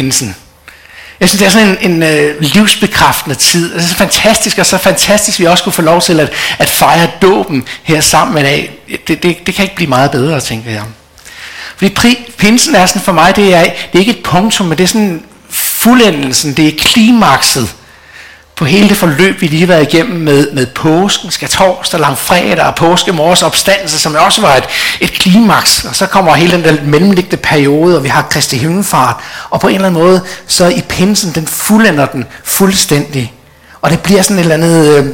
pinsen. Jeg synes, det er sådan en, en øh, livsbekræftende tid. Det er så fantastisk, og så fantastisk, at vi også kunne få lov til at, at fejre dåben her sammen med dag. Det, det, det kan ikke blive meget bedre, tænker jeg. Fordi pri, pinsen er sådan for mig, det er, det er ikke et punktum, men det er sådan fuldendelsen, det er klimakset på hele det forløb, vi lige har været igennem med, med påsken, skal torsdag, langfredag og påskemors opstandelse, som også var et, et klimaks. Og så kommer hele den der mellemliggende periode, og vi har Kristi Himmelfart. Og på en eller anden måde, så i pinsen, den fuldender den fuldstændig. Og det bliver sådan et eller andet, øh,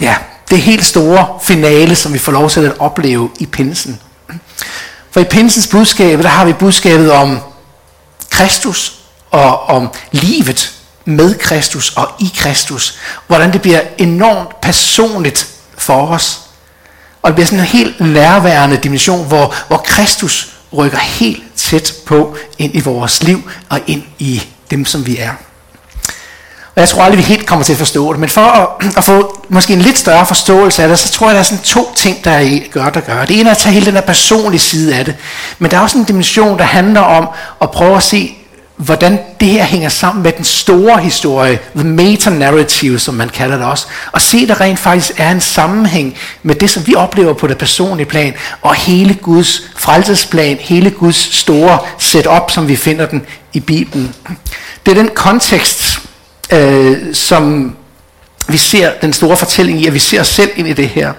ja, det helt store finale, som vi får lov til at opleve i pinsen. For i pinsens budskab, der har vi budskabet om Kristus og om livet med Kristus og i Kristus. Hvordan det bliver enormt personligt for os. Og det bliver sådan en helt nærværende dimension, hvor, hvor Kristus rykker helt tæt på ind i vores liv og ind i dem, som vi er. Og jeg tror aldrig, vi helt kommer til at forstå det, men for at, at få måske en lidt større forståelse af det, så tror jeg, der er sådan to ting, der gør, der gør. Det ene er at tage hele den her personlige side af det, men der er også en dimension, der handler om at prøve at se, hvordan det her hænger sammen med den store historie, the meta-narrative, som man kalder det også, og se, der rent faktisk er en sammenhæng med det, som vi oplever på det personlige plan, og hele Guds frelsesplan, hele Guds store setup, som vi finder den i Bibelen. Det er den kontekst, øh, som vi ser den store fortælling i, at vi ser os selv ind i det her.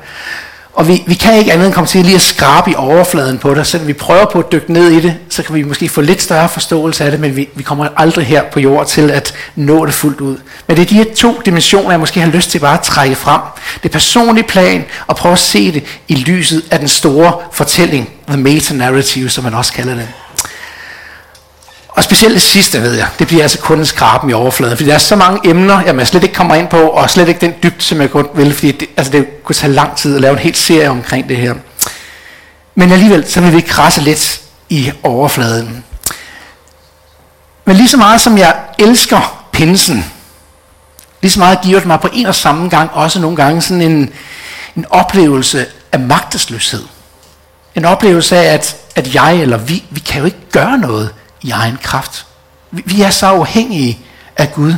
Og vi, vi kan ikke andet end komme til lige at skrabe i overfladen på det. Selvom vi prøver på at dykke ned i det, så kan vi måske få lidt større forståelse af det, men vi, vi kommer aldrig her på jord til at nå det fuldt ud. Men det er de her to dimensioner, jeg måske har lyst til bare at trække frem. Det personlige plan, og prøve at se det i lyset af den store fortælling, the meta-narrative, som man også kalder det. Og specielt det sidste, ved jeg, det bliver altså kun en skraben i overfladen, fordi der er så mange emner, jeg slet ikke kommer ind på, og slet ikke den dybde, som jeg godt vil, fordi det, altså det kunne tage lang tid at lave en hel serie omkring det her. Men alligevel, så vil vi krasse lidt i overfladen. Men lige så meget som jeg elsker pinsen, lige så meget giver det mig på en og samme gang også nogle gange sådan en, en oplevelse af magtesløshed. En oplevelse af, at, at jeg eller vi, vi kan jo ikke gøre noget i egen kraft. Vi er så afhængige af Gud.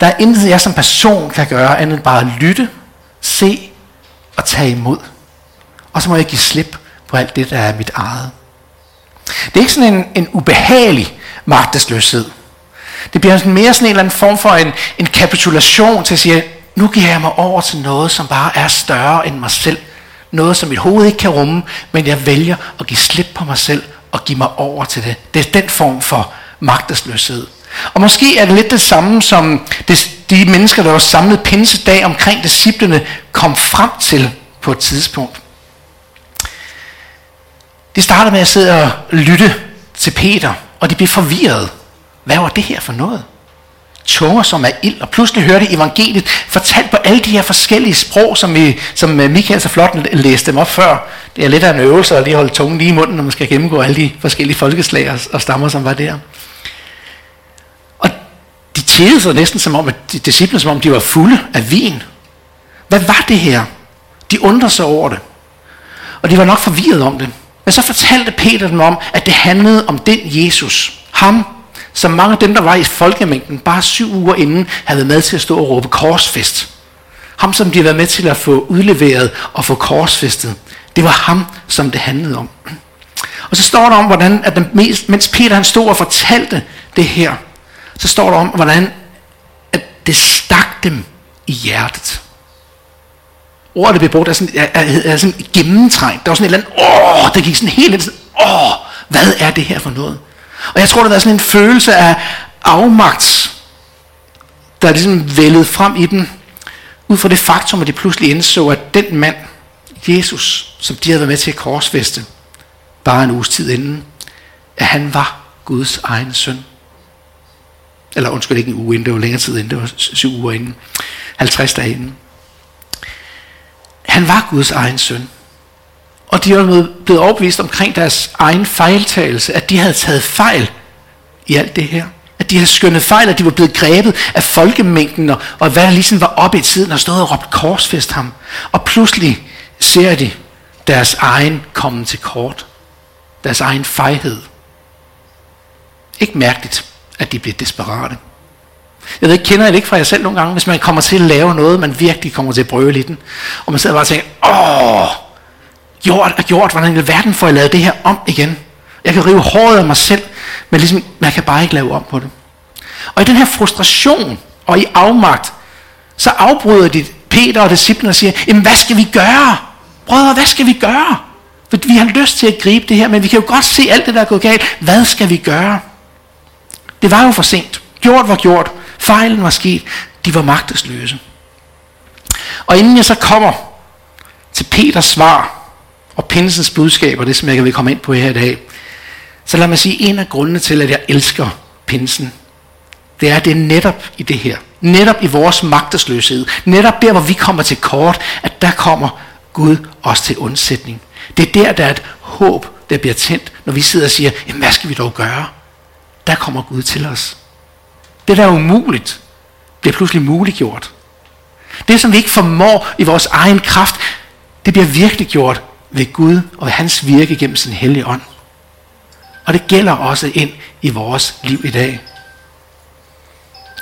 Der er intet, jeg som person kan gøre, andet end bare at lytte, se og tage imod. Og så må jeg give slip på alt det, der er mit eget. Det er ikke sådan en, en ubehagelig magtesløshed. Det bliver sådan mere sådan en eller anden form for en, en kapitulation til at sige, nu giver jeg mig over til noget, som bare er større end mig selv. Noget, som mit hoved ikke kan rumme, men jeg vælger at give slip på mig selv og give mig over til det. Det er den form for magtesløshed. Og måske er det lidt det samme, som det, de mennesker, der var samlet pinsedag omkring disciplene, kom frem til på et tidspunkt. De startede med at sidde og lytte til Peter, og de blev forvirret. Hvad var det her for noget? Tunger, som er ild, og pludselig hørte evangeliet fortalt på alle de her forskellige sprog, som, vi, som øh, Michael så flot læste dem op før. Det er lidt af en øvelse at lige holde tungen lige i munden, når man skal gennemgå alle de forskellige folkeslag og, og stammer, som var der. Og de tædede sig næsten som om, at de disciplene, som om de var fulde af vin. Hvad var det her? De undrede sig over det. Og de var nok forvirret om det. Men så fortalte Peter dem om, at det handlede om den Jesus. Ham, som mange af dem, der var i folkemængden, bare syv uger inden, havde været med til at stå og råbe korsfest. Ham, som de havde været med til at få udleveret og få korsfestet. Det var ham, som det handlede om. Og så står der om, hvordan, at den, mens Peter han stod og fortalte det her, så står der om, hvordan at det stak dem i hjertet. Ordet, der blev brugt, er sådan, er, er, er sådan gennemtrængt. Der var sådan et eller andet, åh, det gik sådan helt ind, åh, hvad er det her for noget? Og jeg tror, der er sådan en følelse af afmagt, der er ligesom vældet frem i dem, ud fra det faktum, at de pludselig indså, at den mand, Jesus, som de havde været med til at korsfeste, bare en uges tid inden, at han var Guds egen søn. Eller undskyld, ikke en uge inden, det var længere tid inden, det var syv uger inden. 50 dage inden. Han var Guds egen søn. Og de var blevet overbevist omkring deres egen fejltagelse, at de havde taget fejl i alt det her. At de havde skønnet fejl, at de var blevet grebet af folkemængden, og, og hvad der ligesom var oppe i tiden, og stod og råbt korsfest ham. Og pludselig ser de deres egen komme til kort. Deres egen fejhed. Ikke mærkeligt, at de bliver desperate. Jeg ved ikke, kender jeg det ikke fra jer selv nogle gange, hvis man kommer til at lave noget, man virkelig kommer til at brøle i den, og man sidder bare og tænker, åh, gjort og gjort, hvordan i verden får jeg lavet det her om igen? Jeg kan rive håret af mig selv, men ligesom, man kan bare ikke lave om på det. Og i den her frustration og i afmagt, så afbryder de Peter og disciplene og siger, jamen hvad skal vi gøre? Brødre, hvad skal vi gøre? For vi har lyst til at gribe det her, men vi kan jo godt se alt det, der er gået galt. Hvad skal vi gøre? Det var jo for sent. Gjort var gjort. Fejlen var sket. De var magtesløse. Og inden jeg så kommer til Peters svar og Pinsens budskab, og det som jeg vil komme ind på her i dag, så lad mig sige, en af grundene til, at jeg elsker Pinsen, det er, at det er netop i det her, netop i vores magtesløshed, netop der, hvor vi kommer til kort, at der kommer Gud os til undsætning. Det er der, der er et håb, der bliver tændt, når vi sidder og siger, jamen hvad skal vi dog gøre? Der kommer Gud til os. Det, der er umuligt, bliver pludselig muliggjort. Det, som vi ikke formår i vores egen kraft, det bliver virkelig gjort ved Gud og ved hans virke gennem sin hellige ånd. Og det gælder også ind i vores liv i dag.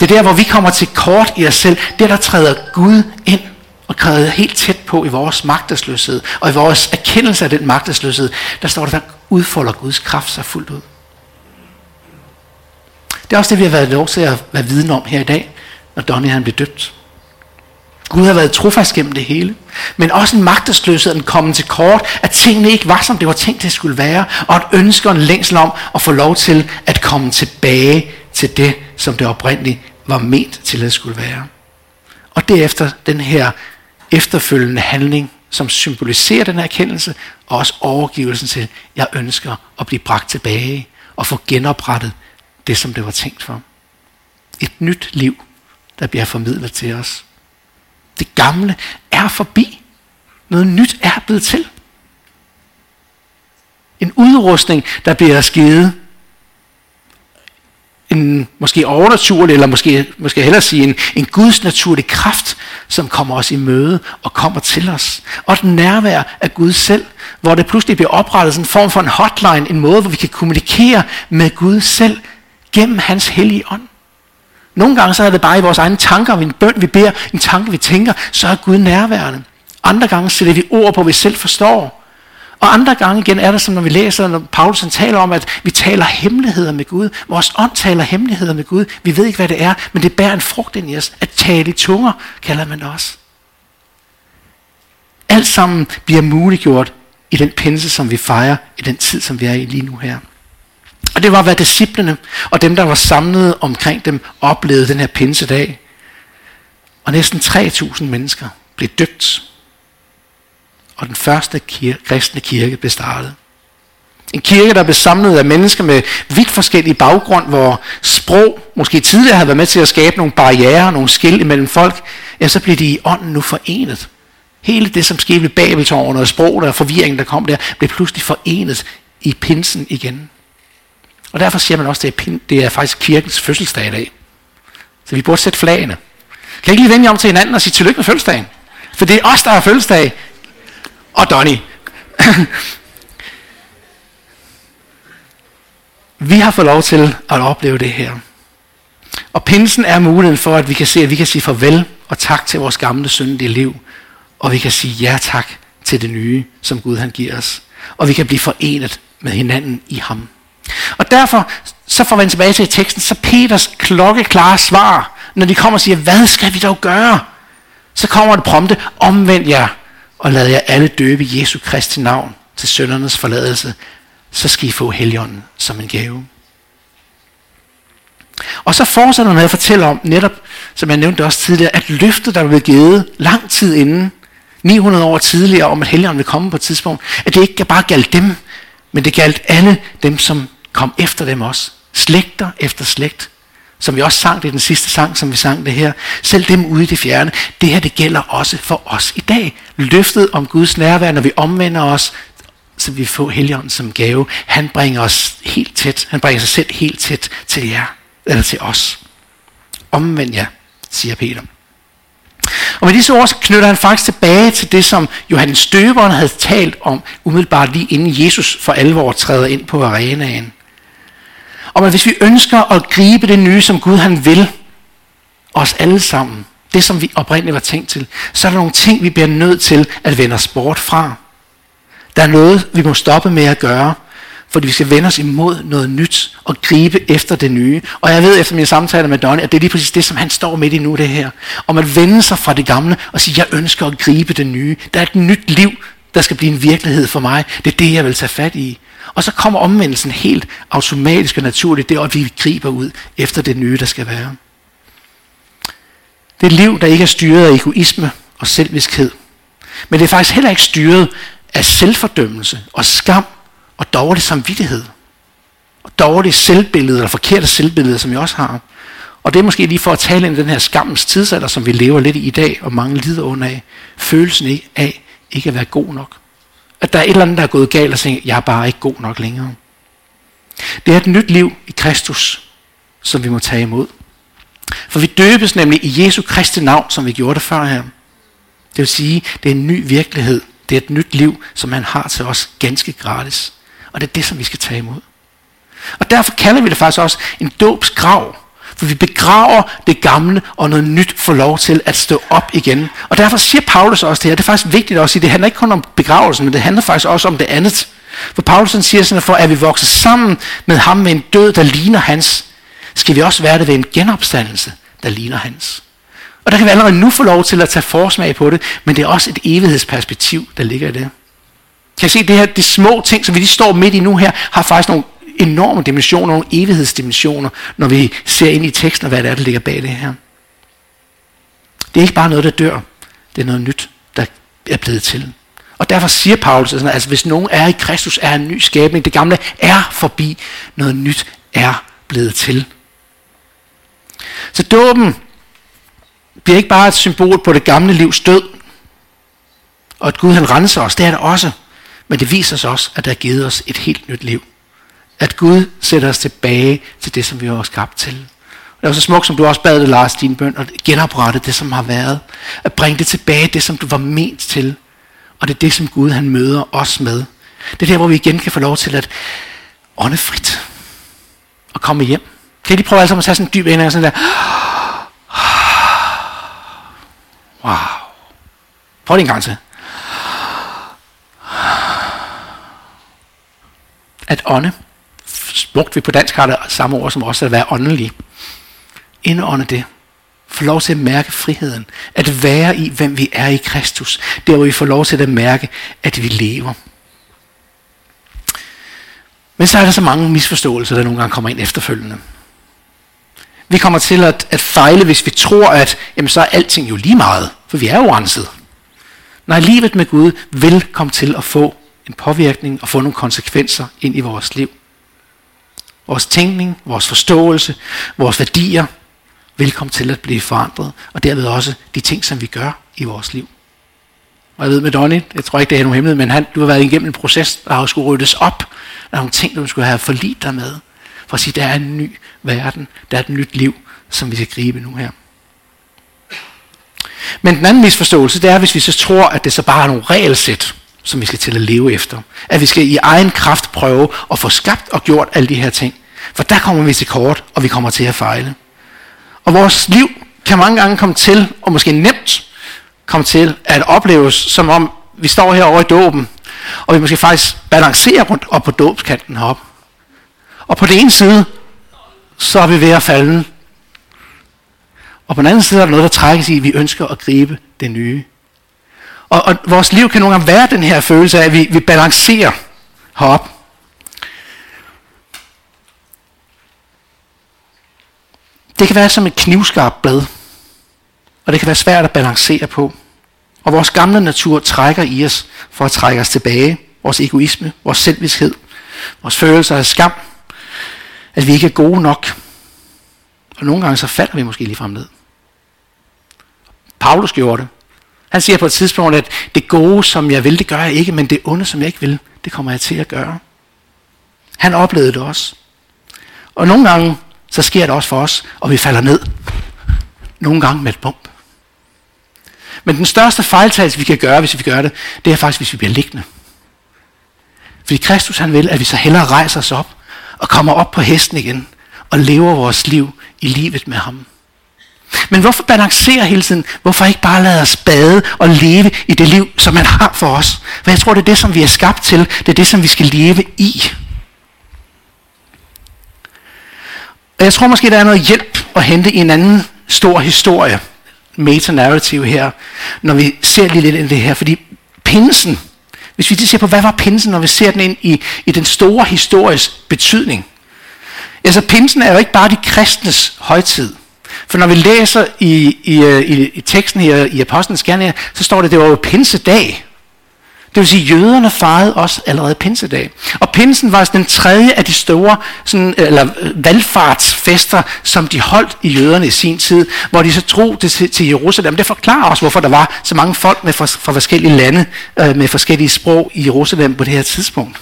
Det er der, hvor vi kommer til kort i os selv. Det der træder Gud ind og træder helt tæt på i vores magtesløshed. Og i vores erkendelse af den magtesløshed, der står der, der udfolder Guds kraft sig fuldt ud. Det er også det, vi har været lov til at være viden om her i dag, når Donny han blev døbt. Gud har været trofast gennem det hele. Men også en magtesløshed, den kommet til kort, at tingene ikke var, som det var tænkt, det skulle være, og et ønske og en længsel om at få lov til at komme tilbage til det, som det oprindeligt var ment til at skulle være. Og derefter den her efterfølgende handling, som symboliserer den her erkendelse, og også overgivelsen til, at jeg ønsker at blive bragt tilbage og få genoprettet det, som det var tænkt for. Et nyt liv, der bliver formidlet til os. Det gamle er forbi. Noget nyt er blevet til. En udrustning, der bliver skidt. En måske overnaturlig, eller måske, måske hellere sige en, en Guds naturlig kraft, som kommer os i møde og kommer til os. Og den nærvær af Gud selv, hvor det pludselig bliver oprettet sådan en form for en hotline, en måde, hvor vi kan kommunikere med Gud selv gennem hans hellige ånd. Nogle gange så er det bare i vores egne tanker, en bøn vi beder, en tanke vi tænker, så er Gud nærværende. Andre gange sætter vi ord på, vi selv forstår. Og andre gange igen er det som når vi læser, når Paulus taler om, at vi taler hemmeligheder med Gud. Vores ånd taler hemmeligheder med Gud. Vi ved ikke, hvad det er, men det bærer en frugt ind i os. At tale i tunger, kalder man det også. Alt sammen bliver muliggjort i den pinse, som vi fejrer, i den tid, som vi er i lige nu her. Og det var, hvad disciplene og dem, der var samlet omkring dem, oplevede den her pinsedag. Og næsten 3.000 mennesker blev døbt. Og den første kirke, kristne kirke blev startet. En kirke, der blev samlet af mennesker med vidt forskellige baggrund, hvor sprog måske tidligere havde været med til at skabe nogle barriere, nogle skil imellem folk, ja, så blev de i ånden nu forenet. Hele det, som skete ved Babeltårnet og sprog og forvirringen, der kom der, blev pludselig forenet i pinsen igen. Og derfor siger man også, at det er, det er faktisk kirkens fødselsdag i dag. Så vi burde sætte flagene. Kan I ikke lige vende jer om til hinanden og sige tillykke med fødselsdagen? For det er os, der har fødselsdag. Og Donny. vi har fået lov til at opleve det her. Og pinsen er muligheden for, at vi kan se, at vi kan sige farvel og tak til vores gamle syndige liv. Og vi kan sige ja tak til det nye, som Gud han giver os. Og vi kan blive forenet med hinanden i ham. Og derfor, så får man tilbage til teksten, så Peters klokkeklare svar, når de kommer og siger, hvad skal vi dog gøre? Så kommer det prompte, omvend jer, og lad jer alle døbe Jesu Kristi navn til søndernes forladelse, så skal I få helligånden som en gave. Og så fortsætter han med at fortælle om, netop som jeg nævnte også tidligere, at løftet, der blev givet lang tid inden, 900 år tidligere, om at helligånden vil komme på et tidspunkt, at det ikke bare galt dem, men det galt alle dem, som kom efter dem også. Slægter efter slægt. Som vi også sang det i den sidste sang, som vi sang det her. Selv dem ude i det fjerne. Det her, det gælder også for os i dag. Løftet om Guds nærvær, når vi omvender os, så vi får Helligånden som gave. Han bringer os helt tæt. Han bringer sig selv helt tæt til jer. Eller til os. Omvend jer, siger Peter. Og med disse ord så knytter han faktisk tilbage til det, som Johannes Døberen havde talt om, umiddelbart lige inden Jesus for alvor træder ind på arenaen om at hvis vi ønsker at gribe det nye, som Gud han vil, os alle sammen, det som vi oprindeligt var tænkt til, så er der nogle ting, vi bliver nødt til at vende os bort fra. Der er noget, vi må stoppe med at gøre, fordi vi skal vende os imod noget nyt og gribe efter det nye. Og jeg ved efter mine samtaler med Donny, at det er lige præcis det, som han står midt i nu, det her. Om at vende sig fra det gamle og sige, jeg ønsker at gribe det nye. Der er et nyt liv, der skal blive en virkelighed for mig. Det er det, jeg vil tage fat i. Og så kommer omvendelsen helt automatisk og naturligt, det er, at vi griber ud efter det nye, der skal være. Det er et liv, der ikke er styret af egoisme og selviskhed. Men det er faktisk heller ikke styret af selvfordømmelse og skam og dårlig samvittighed. Og dårligt selvbillede, eller forkerte selvbillede, som jeg også har. Og det er måske lige for at tale ind i den her skammens tidsalder, som vi lever lidt i i dag, og mange lider under af. Følelsen af ikke at være god nok. At der er et eller andet, der er gået galt, og siger, jeg er bare ikke god nok længere. Det er et nyt liv i Kristus, som vi må tage imod. For vi døbes nemlig i Jesu Kristi navn, som vi gjorde det før her. Det vil sige, det er en ny virkelighed. Det er et nyt liv, som han har til os ganske gratis. Og det er det, som vi skal tage imod. Og derfor kalder vi det faktisk også en dåbsgrav. For vi begraver det gamle, og noget nyt får lov til at stå op igen. Og derfor siger Paulus også det her. Det er faktisk vigtigt at sige, det handler ikke kun om begravelsen, men det handler faktisk også om det andet. For Paulus siger sådan, for at vi vokser sammen med ham med en død, der ligner hans, skal vi også være det ved en genopstandelse, der ligner hans. Og der kan vi allerede nu få lov til at tage forsmag på det, men det er også et evighedsperspektiv, der ligger i det. Kan I se, det her, de små ting, som vi lige står midt i nu her, har faktisk nogle enorme dimensioner, nogle evighedsdimensioner, når vi ser ind i teksten og hvad det er, der ligger bag det her. Det er ikke bare noget, der dør. Det er noget nyt, der er blevet til. Og derfor siger Paulus, at altså, hvis nogen er i Kristus, er en ny skabning. Det gamle er forbi. Noget nyt er blevet til. Så dåben bliver ikke bare et symbol på det gamle livs død, og at Gud han renser os, det er det også. Men det viser os også, at der er givet os et helt nyt liv. At Gud sætter os tilbage til det, som vi har skabt til. Det var så smukt, som du også bad det, Lars, din bøn, at genoprette det, som har været. At bringe det tilbage, det, som du var ment til. Og det er det, som Gud han møder os med. Det er der, hvor vi igen kan få lov til at ånde frit. Og komme hjem. Kan I lige prøve sammen at tage sådan en dyb indånd og sådan der. Wow. Prøv det en gang til. At ånde. Smukt vi på dansk har det samme ord som også at være åndelig. Indånde det. Få lov til at mærke friheden. At være i, hvem vi er i Kristus. Der hvor vi får lov til at mærke, at vi lever. Men så er der så mange misforståelser, der nogle gange kommer ind efterfølgende. Vi kommer til at, at fejle, hvis vi tror, at jamen, så er alting jo lige meget, for vi er jo renset. Nej, livet med Gud vil komme til at få en påvirkning og få nogle konsekvenser ind i vores liv. Vores tænkning, vores forståelse, vores værdier vil komme til at blive forandret, og derved også de ting, som vi gør i vores liv. Og jeg ved med Donny, jeg tror ikke, det er nogen hemmelighed, men han, du har været igennem en proces, der har skulle ryddes op. Der er nogle ting, du skulle have forlidt dig med. For at sige, der er en ny verden, der er et nyt liv, som vi skal gribe nu her. Men den anden misforståelse, det er, hvis vi så tror, at det så bare er nogle regelsæt, som vi skal til at leve efter. At vi skal i egen kraft prøve at få skabt og gjort alle de her ting. For der kommer vi til kort, og vi kommer til at fejle. Og vores liv kan mange gange komme til, og måske nemt komme til, at opleves som om, vi står herovre i dåben, og vi måske faktisk balancerer rundt op på dåbskanten heroppe. Og på den ene side, så er vi ved at falde. Og på den anden side er der noget, der trækkes i, at vi ønsker at gribe det nye. Og, og vores liv kan nogle gange være den her følelse af, at vi, vi balancerer herop. Det kan være som et knivskarpt blad. Og det kan være svært at balancere på. Og vores gamle natur trækker i os for at trække os tilbage. Vores egoisme, vores selvvidshed, vores følelser af skam, at vi ikke er gode nok. Og nogle gange så falder vi måske lige frem ned. Paulus gjorde det. Han siger på et tidspunkt, at det gode, som jeg vil, det gør jeg ikke, men det onde, som jeg ikke vil, det kommer jeg til at gøre. Han oplevede det også. Og nogle gange, så sker det også for os, og vi falder ned. Nogle gange med et bump. Men den største fejltagelse, vi kan gøre, hvis vi gør det, det er faktisk, hvis vi bliver liggende. Fordi Kristus han vil, at vi så hellere rejser os op, og kommer op på hesten igen og lever vores liv i livet med ham. Men hvorfor balancere hele tiden? Hvorfor ikke bare lade os bade og leve i det liv, som man har for os? For jeg tror, det er det, som vi er skabt til. Det er det, som vi skal leve i. Og jeg tror måske, der er noget hjælp at hente i en anden stor historie, meta-narrativ her, når vi ser lige lidt ind i det her. Fordi pinsen, hvis vi lige ser på, hvad var pinsen, når vi ser den ind i, i den store historisk betydning. Altså pinsen er jo ikke bare de kristnes højtid. For når vi læser i, i, øh, i, i teksten her i Apostlenes Gerninger, så står det, det var jo pinsedag. Det vil sige, at jøderne fejrede også allerede pinsedag. Og pinsen var altså den tredje af de store sådan, øh, eller, øh, valgfartsfester, som de holdt i jøderne i sin tid, hvor de så drog det til, til Jerusalem. Det forklarer også, hvorfor der var så mange folk med fra, fra forskellige lande øh, med forskellige sprog i Jerusalem på det her tidspunkt.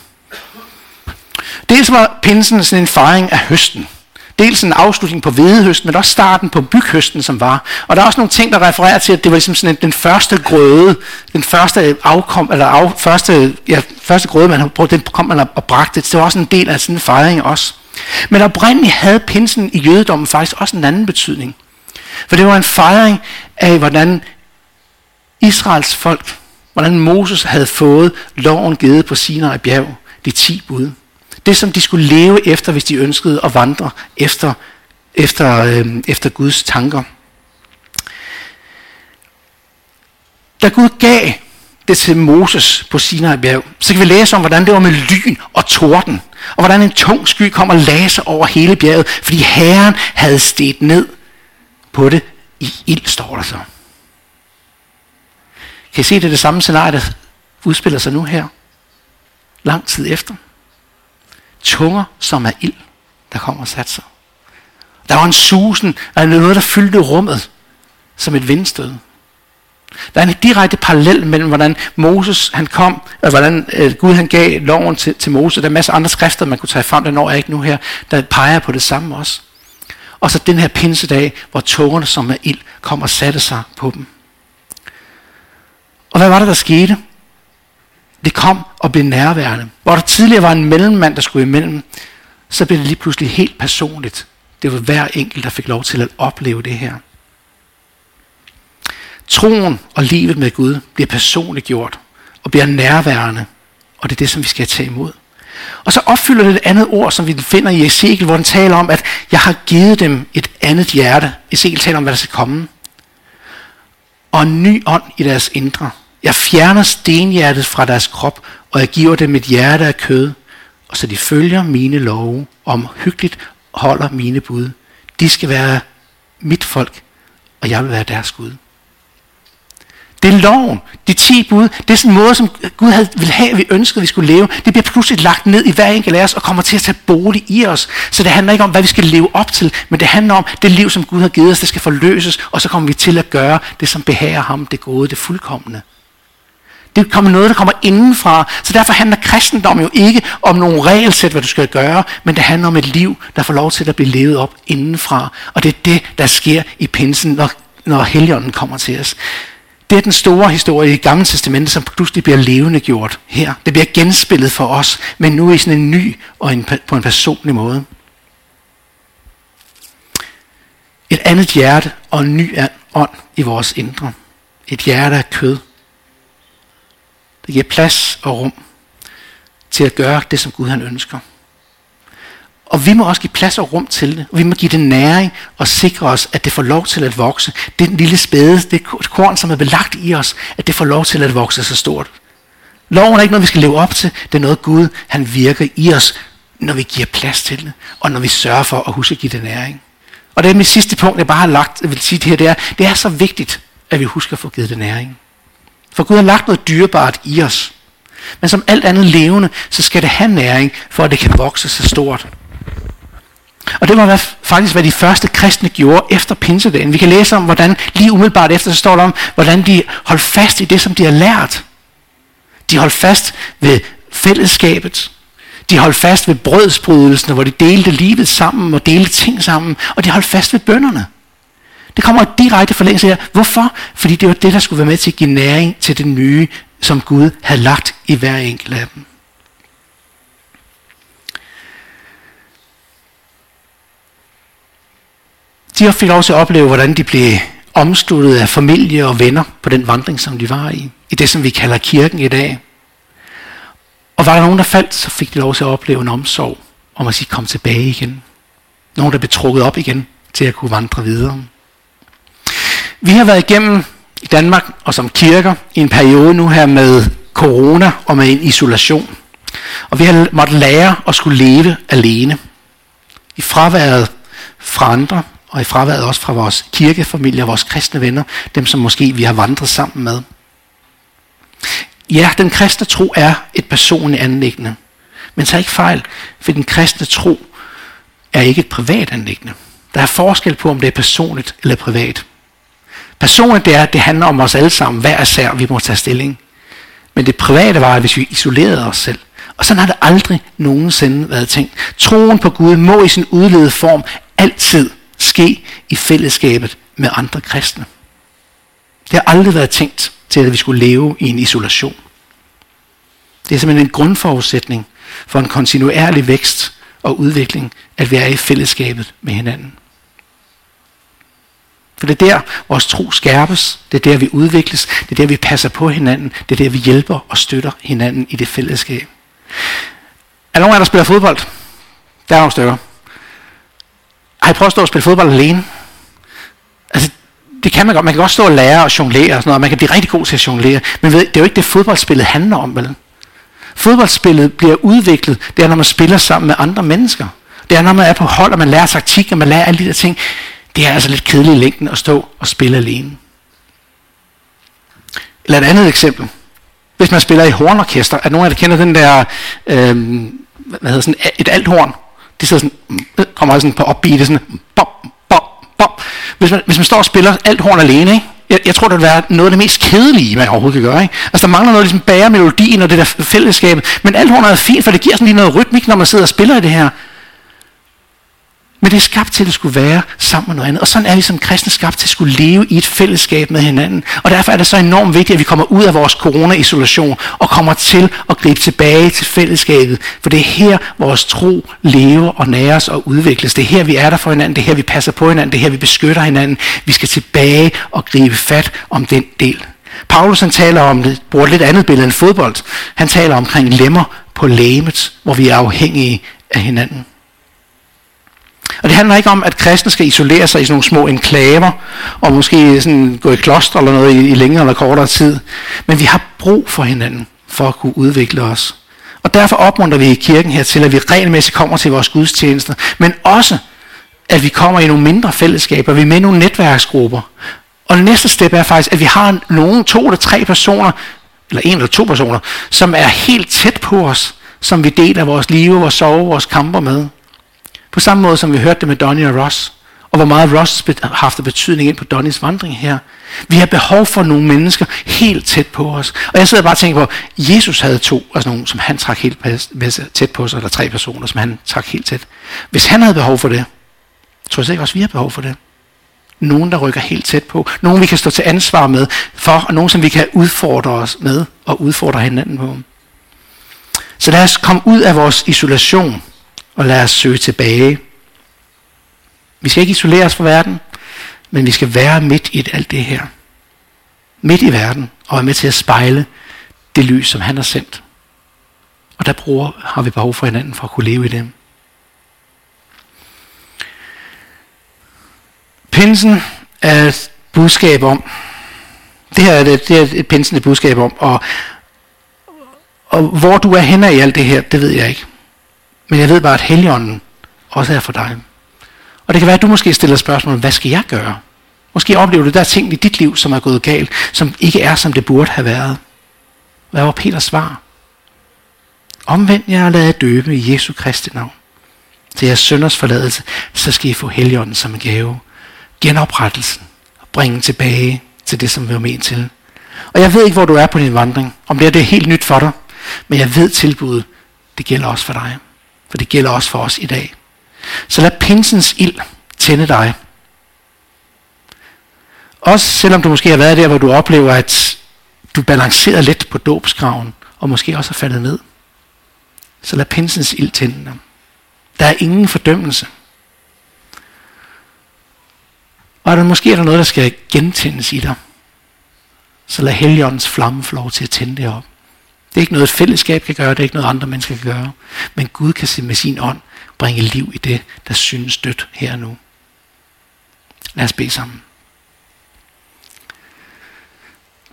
Dels var pinsen sådan en fejring af høsten. Dels en afslutning på hvedehøsten, men også starten på byghøsten, som var. Og der er også nogle ting, der refererer til, at det var ligesom sådan den første grøde, den første afkom, eller af, første, ja, første grøde, man brugt, den kom man og bragte. Det var også en del af sådan en fejring også. Men oprindeligt havde pinsen i jødedommen faktisk også en anden betydning. For det var en fejring af, hvordan Israels folk, hvordan Moses havde fået loven givet på Sinai bjerg, de ti bud. Det, som de skulle leve efter, hvis de ønskede at vandre efter, efter, øh, efter Guds tanker. Da Gud gav det til Moses på Sinai bjerg, så kan vi læse om, hvordan det var med lyn og torden, og hvordan en tung sky kom og lagde sig over hele bjerget, fordi Herren havde stedt ned på det i ild, står der så. Kan I se, det er det samme scenarie, der udspiller sig nu her? Lang tid efter tunger, som er ild, der kommer og satte sig. Der var en susen, af noget, der fyldte rummet som et vindstød. Der er en direkte parallel mellem, hvordan Moses han kom, og hvordan øh, Gud han gav loven til, til Moses. Der er masser af andre skrifter, man kunne tage frem, den når jeg ikke nu her, der peger på det samme også. Og så den her pinsedag, hvor tungerne som er ild kom og satte sig på dem. Og hvad var det, der skete? Det kom og blev nærværende. Hvor der tidligere var en mellemmand, der skulle imellem, så blev det lige pludselig helt personligt. Det var hver enkelt, der fik lov til at opleve det her. Troen og livet med Gud bliver personligt gjort og bliver nærværende. Og det er det, som vi skal tage imod. Og så opfylder det et andet ord, som vi finder i Ezekiel, hvor den taler om, at jeg har givet dem et andet hjerte. Ezekiel taler om, hvad der skal komme. Og en ny ånd i deres indre. Jeg fjerner stenhjertet fra deres krop, og jeg giver dem et hjerte af kød, og så de følger mine love, om hyggeligt holder mine bud. De skal være mit folk, og jeg vil være deres Gud. Det er loven, de ti bud, det er sådan en måde, som Gud havde, ville have, at vi ønskede, at vi skulle leve. Det bliver pludselig lagt ned i hver enkelt af os, og kommer til at tage bolig i os. Så det handler ikke om, hvad vi skal leve op til, men det handler om, det liv, som Gud har givet os, det skal forløses, og så kommer vi til at gøre det, som behager ham, det gode, det fuldkommende. Det kommer noget, der kommer indenfra. Så derfor handler kristendom jo ikke om nogle regelsæt, hvad du skal gøre, men det handler om et liv, der får lov til at blive levet op indenfra. Og det er det, der sker i pinsen, når, når Helligånden kommer til os. Det er den store historie i Gamle Testamentet, som pludselig bliver levende gjort her. Det bliver genspillet for os, men nu i sådan en ny og en, på en personlig måde. Et andet hjerte og en ny ånd i vores indre. Et hjerte af kød det giver plads og rum til at gøre det, som Gud han ønsker. Og vi må også give plads og rum til det. Vi må give det næring og sikre os, at det får lov til at vokse. Det lille spæde, det korn, som er belagt i os, at det får lov til at vokse så stort. Loven er ikke noget, vi skal leve op til. Det er noget, Gud han virker i os, når vi giver plads til det, og når vi sørger for at huske at give det næring. Og det er mit sidste punkt, jeg bare har lagt, jeg vil sige det her, det er, det er så vigtigt, at vi husker at få givet det næring. For Gud har lagt noget dyrebart i os. Men som alt andet levende, så skal det have næring, for at det kan vokse så stort. Og det var faktisk, hvad de første kristne gjorde efter pinsedagen. Vi kan læse om, hvordan lige umiddelbart efter, så står der om, hvordan de holdt fast i det, som de har lært. De holdt fast ved fællesskabet. De holdt fast ved brødsbrydelsen, hvor de delte livet sammen og delte ting sammen. Og de holdt fast ved bønderne. Det kommer direkte forlængelse her. Hvorfor? Fordi det var det, der skulle være med til at give næring til det nye, som Gud havde lagt i hver enkelt af dem. De fik lov til at opleve, hvordan de blev omsluttet af familie og venner på den vandring, som de var i. I det, som vi kalder kirken i dag. Og var der nogen, der faldt, så fik de lov til at opleve en omsorg om at sige, kom tilbage igen. Nogen, der blev trukket op igen til at kunne vandre videre. Vi har været igennem i Danmark og som kirker i en periode nu her med corona og med en isolation. Og vi har måttet lære at skulle leve alene. I fraværet fra andre, og i fraværet også fra vores kirkefamilie og vores kristne venner, dem som måske vi har vandret sammen med. Ja, den kristne tro er et personligt anlæggende. Men tag ikke fejl, for den kristne tro er ikke et privat anlæggende. Der er forskel på, om det er personligt eller privat. Personligt det er, at det handler om os alle sammen, hver især, vi må tage stilling. Men det private var, hvis vi isolerede os selv. Og sådan har det aldrig nogensinde været tænkt. Troen på Gud må i sin udledede form altid ske i fællesskabet med andre kristne. Det har aldrig været tænkt til, at vi skulle leve i en isolation. Det er simpelthen en grundforudsætning for en kontinuerlig vækst og udvikling, at vi er i fællesskabet med hinanden. For det er der, vores tro skærpes, det er der, vi udvikles, det er der, vi passer på hinanden, det er der, vi hjælper og støtter hinanden i det fællesskab. Er der nogen af jer, der spiller fodbold? Der er nogle stykker. Har I prøvet at stå og spille fodbold alene? Altså, det kan man godt. Man kan godt stå og lære og jonglere og sådan noget, og man kan blive rigtig god til at jonglere. Men ved, det er jo ikke det, fodboldspillet handler om, vel? Fodboldspillet bliver udviklet, det er, når man spiller sammen med andre mennesker. Det er, når man er på hold, og man lærer taktik, og man lærer alle de der ting. Det er altså lidt kedeligt i længden at stå og spille alene. Eller et andet eksempel. Hvis man spiller i hornorkester, er nogen af jer, kender den der, øh, hvad hedder sådan, et althorn? De sidder sådan, mm, kommer altså sådan på opbeat, sådan, bom, bom, bom. Hvis man, hvis man står og spiller alt horn alene, ikke? Jeg, jeg tror, det vil være noget af det mest kedelige, man overhovedet kan gøre. Ikke? Altså, der mangler noget, ligesom bære melodien og det der fællesskab. Men alt horn er fint, for det giver sådan lige noget rytmik, når man sidder og spiller i det her. Men det er skabt til, at det skulle være sammen med noget andet. Og sådan er vi som kristne skabt til at skulle leve i et fællesskab med hinanden. Og derfor er det så enormt vigtigt, at vi kommer ud af vores corona-isolation og kommer til at gribe tilbage til fællesskabet. For det er her, vores tro lever og næres og udvikles. Det er her, vi er der for hinanden. Det er her, vi passer på hinanden. Det er her, vi beskytter hinanden. Vi skal tilbage og gribe fat om den del. Paulus han taler om det, bruger et lidt andet billede end fodbold. Han taler omkring lemmer på læmet, hvor vi er afhængige af hinanden. Og det handler ikke om, at kristne skal isolere sig i sådan nogle små enklaver, og måske sådan gå i kloster eller noget i, i længere eller kortere tid. Men vi har brug for hinanden, for at kunne udvikle os. Og derfor opmuntrer vi i kirken her til, at vi regelmæssigt kommer til vores gudstjenester, men også, at vi kommer i nogle mindre fællesskaber, vi er med i nogle netværksgrupper. Og det næste step er faktisk, at vi har nogle to eller tre personer, eller en eller to personer, som er helt tæt på os, som vi deler vores liv, vores sove, vores kamper med. På samme måde som vi hørte det med Donny og Ross, og hvor meget Ross har haft betydning ind på Donnys vandring her. Vi har behov for nogle mennesker helt tæt på os. Og jeg sidder bare og tænker på, Jesus havde to, altså nogle, som han trak helt tæt på sig, eller tre personer, som han trak helt tæt. Hvis han havde behov for det, tror jeg ikke også, vi har behov for det. Nogen, der rykker helt tæt på. Nogen, vi kan stå til ansvar med for, og nogen, som vi kan udfordre os med, og udfordre hinanden på. Så lad os komme ud af vores isolation og lad os søge tilbage. Vi skal ikke isolere os fra verden, men vi skal være midt i alt det her. Midt i verden, og være med til at spejle det lys, som han har sendt. Og der bruger, har vi behov for hinanden for at kunne leve i dem. Pinsen er et budskab om, det her er, det, det er et pinsende budskab om, og, og hvor du er henne i alt det her, det ved jeg ikke. Men jeg ved bare, at Helligånden også er for dig. Og det kan være, at du måske stiller spørgsmål, hvad skal jeg gøre? Måske oplever du, der er ting i dit liv, som er gået galt, som ikke er, som det burde have været. Hvad var Peters svar? Omvend jer og lad jer døbe i Jesu Kristi navn. Til jeres sønders forladelse, så skal I få Helligånden som en gave. Genoprettelsen og bringe tilbage til det, som vi var ment til. Og jeg ved ikke, hvor du er på din vandring. Om det er, det helt nyt for dig. Men jeg ved tilbuddet, det gælder også for dig. For det gælder også for os i dag. Så lad pinsens ild tænde dig. Også selvom du måske har været der, hvor du oplever, at du balancerer lidt på dåbskraven, og måske også er faldet ned. Så lad pinsens ild tænde dig. Der er ingen fordømmelse. Og er der måske er der noget, der skal gentændes i dig, så lad heligåndens flamme få lov til at tænde det op. Det er ikke noget, et fællesskab kan gøre, det er ikke noget, andre mennesker kan gøre. Men Gud kan se med sin ånd bringe liv i det, der synes dødt her og nu. Lad os bede sammen.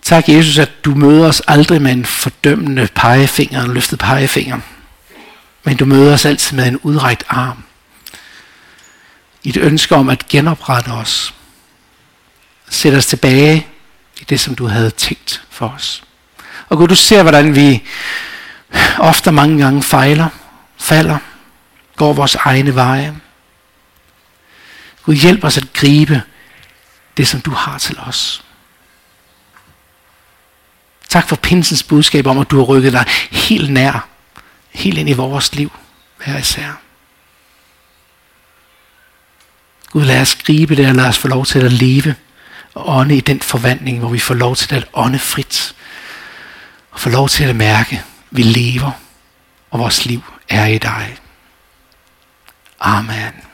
Tak, Jesus, at du møder os aldrig med en fordømmende pegefinger, en løftet pegefinger. Men du møder os altid med en udrækt arm. I et ønske om at genoprette os. Sætte os tilbage i det, som du havde tænkt for os. Og Gud, du ser, hvordan vi ofte mange gange fejler, falder, går vores egne veje. Gud, hjælp os at gribe det, som du har til os. Tak for pinsens budskab om, at du har rykket dig helt nær, helt ind i vores liv, hver især. Gud, lad os gribe det, og lad os få lov til at leve og ånde i den forvandling, hvor vi får lov til at ånde frit. Og få lov til at mærke, at vi lever, og vores liv er i dig. Amen.